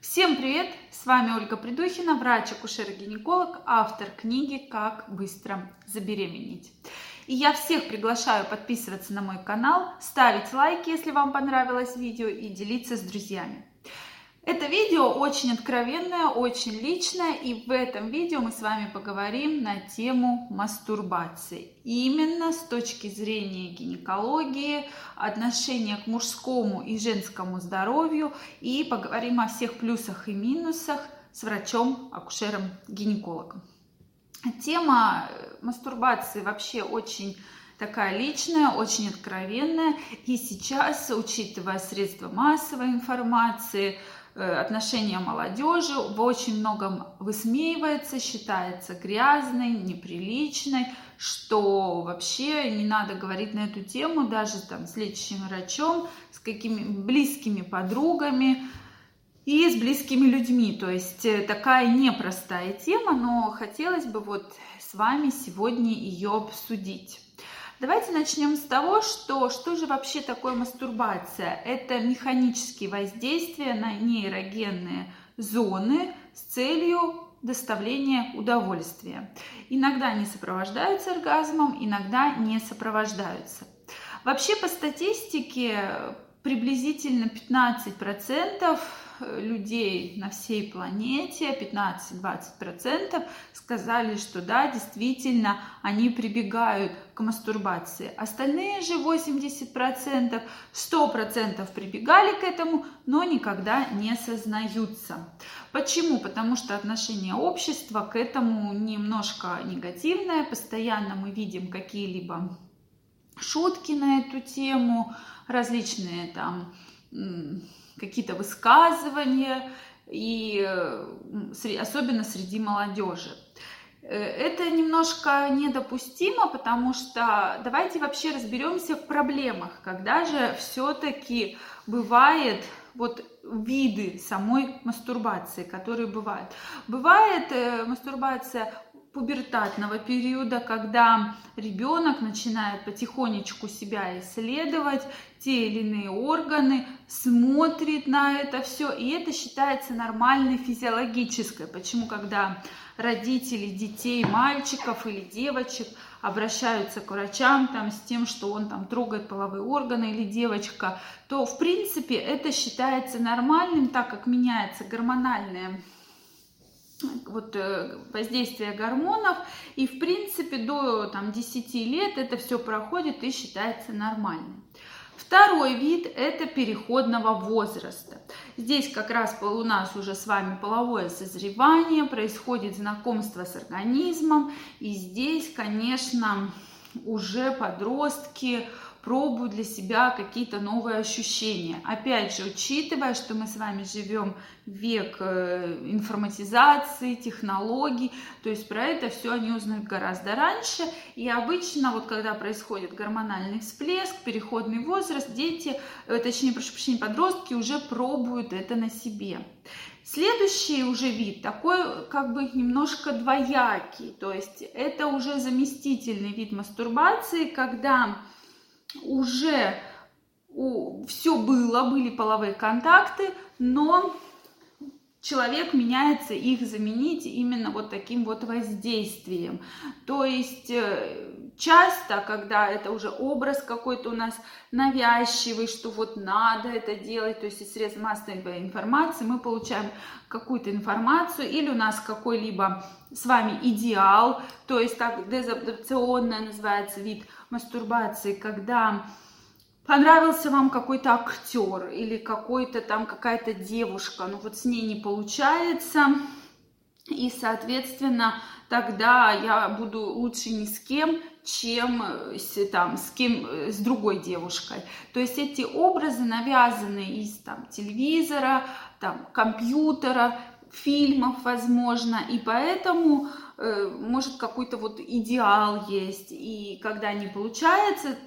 Всем привет! С вами Ольга Придухина, врач-акушер-гинеколог, автор книги «Как быстро забеременеть». И я всех приглашаю подписываться на мой канал, ставить лайки, если вам понравилось видео, и делиться с друзьями. Это видео очень откровенное, очень личное, и в этом видео мы с вами поговорим на тему мастурбации. Именно с точки зрения гинекологии, отношения к мужскому и женскому здоровью, и поговорим о всех плюсах и минусах с врачом, акушером, гинекологом. Тема мастурбации вообще очень такая личная, очень откровенная. И сейчас, учитывая средства массовой информации, Э, отношения молодежи в очень многом высмеивается, считается грязной, неприличной, что вообще не надо говорить на эту тему даже там с лечащим врачом, с какими близкими подругами и с близкими людьми. То есть э, такая непростая тема, но хотелось бы вот с вами сегодня ее обсудить. Давайте начнем с того, что что же вообще такое мастурбация? Это механические воздействия на нейрогенные зоны с целью доставления удовольствия. Иногда они сопровождаются оргазмом, иногда не сопровождаются. Вообще по статистике приблизительно 15% людей на всей планете, 15-20%, сказали, что да, действительно, они прибегают к мастурбации. Остальные же 80%, 100% прибегали к этому, но никогда не сознаются. Почему? Потому что отношение общества к этому немножко негативное. Постоянно мы видим какие-либо шутки на эту тему, различные там какие-то высказывания, и особенно среди молодежи. Э, это немножко недопустимо, потому что давайте вообще разберемся в проблемах, когда же все-таки бывает вот виды самой мастурбации, которые бывают. Бывает э, мастурбация пубертатного периода, когда ребенок начинает потихонечку себя исследовать, те или иные органы, смотрит на это все, и это считается нормальной физиологической. Почему, когда родители детей, мальчиков или девочек обращаются к врачам там, с тем, что он там трогает половые органы или девочка, то в принципе это считается нормальным, так как меняется гормональная вот э, воздействие гормонов, и в принципе до там, 10 лет это все проходит и считается нормальным. Второй вид – это переходного возраста. Здесь как раз у нас уже с вами половое созревание, происходит знакомство с организмом, и здесь, конечно, уже подростки пробую для себя какие-то новые ощущения. Опять же, учитывая, что мы с вами живем век э, информатизации, технологий, то есть про это все они узнают гораздо раньше. И обычно, вот когда происходит гормональный всплеск, переходный возраст, дети, э, точнее, прошу прощения, подростки уже пробуют это на себе. Следующий уже вид такой как бы немножко двоякий, то есть это уже заместительный вид мастурбации, когда уже у, все было, были половые контакты, но человек меняется их заменить именно вот таким вот воздействием. То есть э, часто, когда это уже образ какой-то у нас навязчивый, что вот надо это делать, то есть из средств массовой информации мы получаем какую-то информацию, или у нас какой-либо с вами идеал, то есть так дезадаптационная называется вид мастурбации, когда понравился вам какой-то актер или какой-то там какая-то девушка, но вот с ней не получается, и, соответственно, тогда я буду лучше ни с кем, чем с, там, с кем, с другой девушкой. То есть эти образы навязаны из там, телевизора, там, компьютера, фильмов, возможно, и поэтому э, может какой-то вот идеал есть, и когда не получается,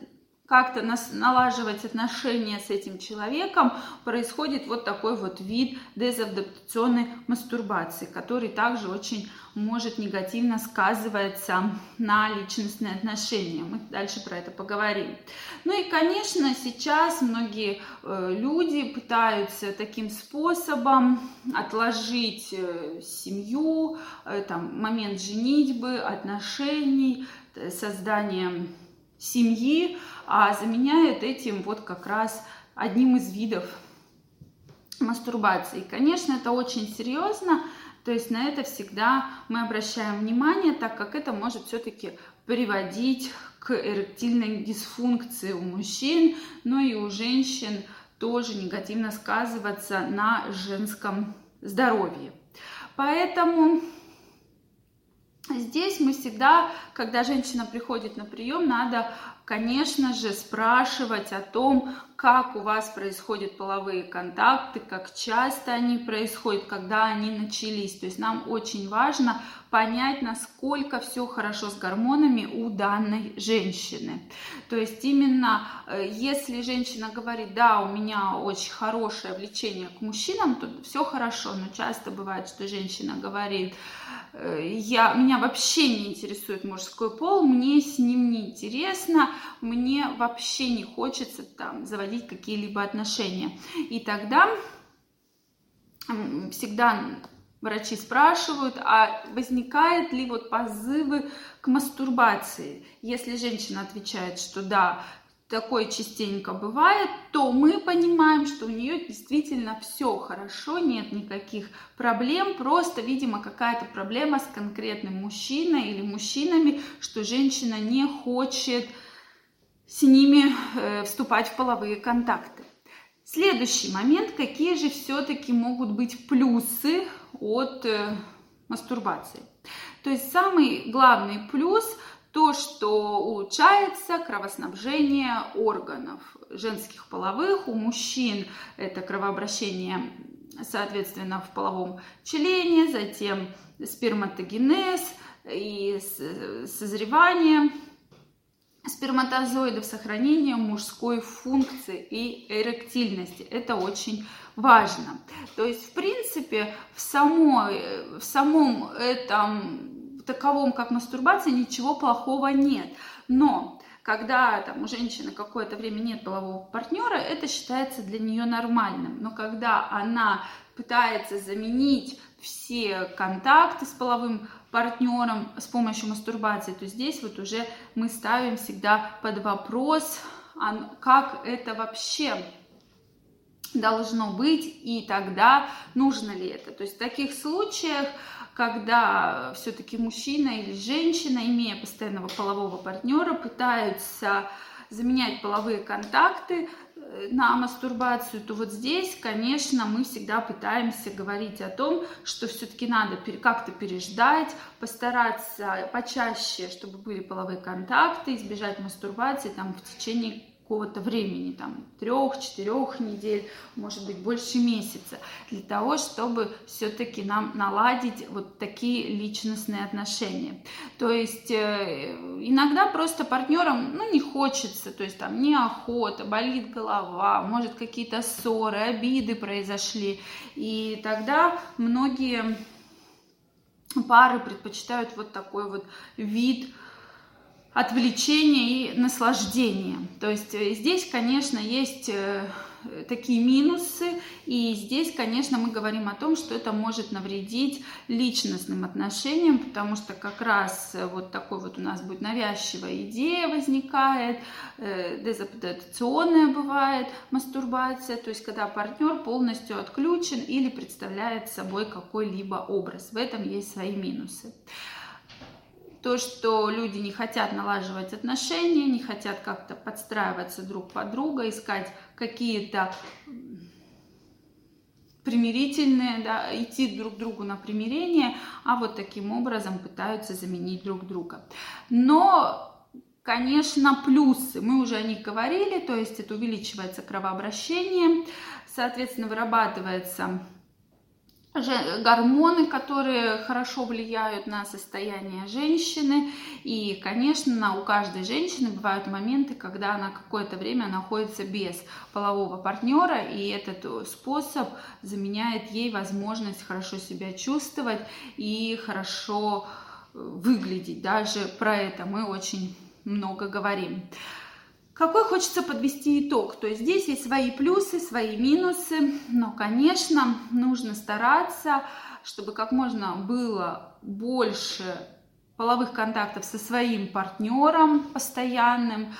как-то налаживать отношения с этим человеком, происходит вот такой вот вид дезадаптационной мастурбации, который также очень может негативно сказываться на личностные отношения. Мы дальше про это поговорим. Ну и, конечно, сейчас многие э, люди пытаются таким способом отложить э, семью, э, там, момент женитьбы, отношений, создания семьи, а заменяет этим вот как раз одним из видов мастурбации. Конечно, это очень серьезно, то есть на это всегда мы обращаем внимание, так как это может все-таки приводить к эректильной дисфункции у мужчин, но и у женщин тоже негативно сказываться на женском здоровье. Поэтому Здесь мы всегда, когда женщина приходит на прием, надо, конечно же, спрашивать о том, как у вас происходят половые контакты, как часто они происходят, когда они начались. То есть нам очень важно понять, насколько все хорошо с гормонами у данной женщины. То есть именно э, если женщина говорит, да, у меня очень хорошее влечение к мужчинам, то все хорошо, но часто бывает, что женщина говорит, «Э, я, меня вообще не интересует мужской пол, мне с ним не интересно, мне вообще не хочется там заводить какие-либо отношения. И тогда всегда врачи спрашивают, а возникает ли вот позывы к мастурбации? Если женщина отвечает, что да, такое частенько бывает, то мы понимаем, что у нее действительно все хорошо, нет никаких проблем, просто, видимо, какая-то проблема с конкретным мужчиной или мужчинами, что женщина не хочет с ними э, вступать в половые контакты. Следующий момент, какие же все-таки могут быть плюсы от э, мастурбации. То есть самый главный плюс то, что улучшается кровоснабжение органов женских половых. У мужчин это кровообращение, соответственно, в половом члене, затем сперматогенез и созревание сперматозоидов, сохранение мужской функции и эректильности. Это очень важно. То есть, в принципе, в, самой, в самом этом таковом, как мастурбация, ничего плохого нет. Но когда там, у женщины какое-то время нет полового партнера, это считается для нее нормальным. Но когда она пытается заменить все контакты с половым партнером с помощью мастурбации, то здесь вот уже мы ставим всегда под вопрос, как это вообще должно быть и тогда нужно ли это. То есть в таких случаях когда все-таки мужчина или женщина, имея постоянного полового партнера, пытаются заменять половые контакты на мастурбацию, то вот здесь, конечно, мы всегда пытаемся говорить о том, что все-таки надо как-то переждать, постараться почаще, чтобы были половые контакты, избежать мастурбации там в течение какого-то времени, там, трех-четырех недель, может быть, больше месяца, для того, чтобы все-таки нам наладить вот такие личностные отношения. То есть э, иногда просто партнерам, ну, не хочется, то есть там неохота, болит голова, может, какие-то ссоры, обиды произошли, и тогда многие пары предпочитают вот такой вот вид отвлечение и наслаждение. То есть э, здесь, конечно, есть э, такие минусы, и здесь, конечно, мы говорим о том, что это может навредить личностным отношениям, потому что как раз э, вот такой вот у нас будет навязчивая идея возникает, дезадаптационная бывает мастурбация, то есть когда партнер полностью отключен или представляет собой какой-либо образ. В этом есть свои минусы то, что люди не хотят налаживать отношения, не хотят как-то подстраиваться друг под друга, искать какие-то примирительные, да, идти друг другу на примирение, а вот таким образом пытаются заменить друг друга. Но Конечно, плюсы, мы уже о них говорили, то есть это увеличивается кровообращение, соответственно, вырабатывается гормоны, которые хорошо влияют на состояние женщины. И, конечно, у каждой женщины бывают моменты, когда она какое-то время находится без полового партнера, и этот способ заменяет ей возможность хорошо себя чувствовать и хорошо э, выглядеть. Даже про это мы очень много говорим. Какой хочется подвести итог? То есть здесь есть свои плюсы, свои минусы, но, конечно, нужно стараться, чтобы как можно было больше половых контактов со своим партнером постоянным.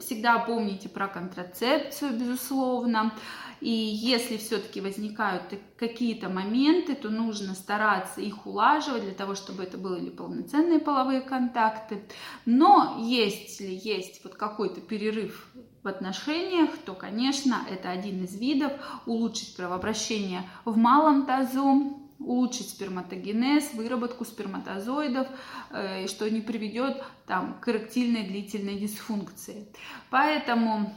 Всегда помните про контрацепцию, безусловно. И если все-таки возникают какие-то моменты, то нужно стараться их улаживать для того, чтобы это были полноценные половые контакты. Но если есть вот какой-то перерыв в отношениях, то, конечно, это один из видов улучшить кровообращение в малом тазу, улучшить сперматогенез, выработку сперматозоидов, э, что не приведет там, к эректильной длительной дисфункции. Поэтому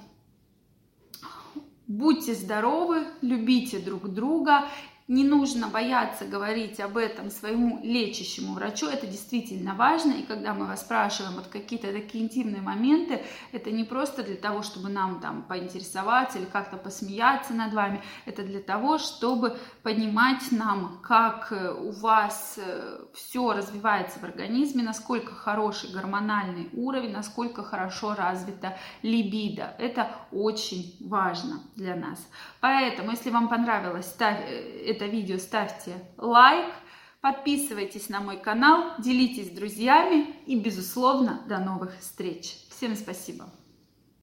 Будьте здоровы, любите друг друга не нужно бояться говорить об этом своему лечащему врачу, это действительно важно. И когда мы вас спрашиваем вот какие-то такие интимные моменты, это не просто для того, чтобы нам там поинтересоваться или как-то посмеяться над вами, это для того, чтобы понимать нам, как э, у вас э, все развивается в организме, насколько хороший гормональный уровень, насколько хорошо развита либидо. Это очень важно для нас. Поэтому, если вам понравилось, ставь, э, это видео ставьте лайк, подписывайтесь на мой канал, делитесь с друзьями и, безусловно, до новых встреч. Всем спасибо!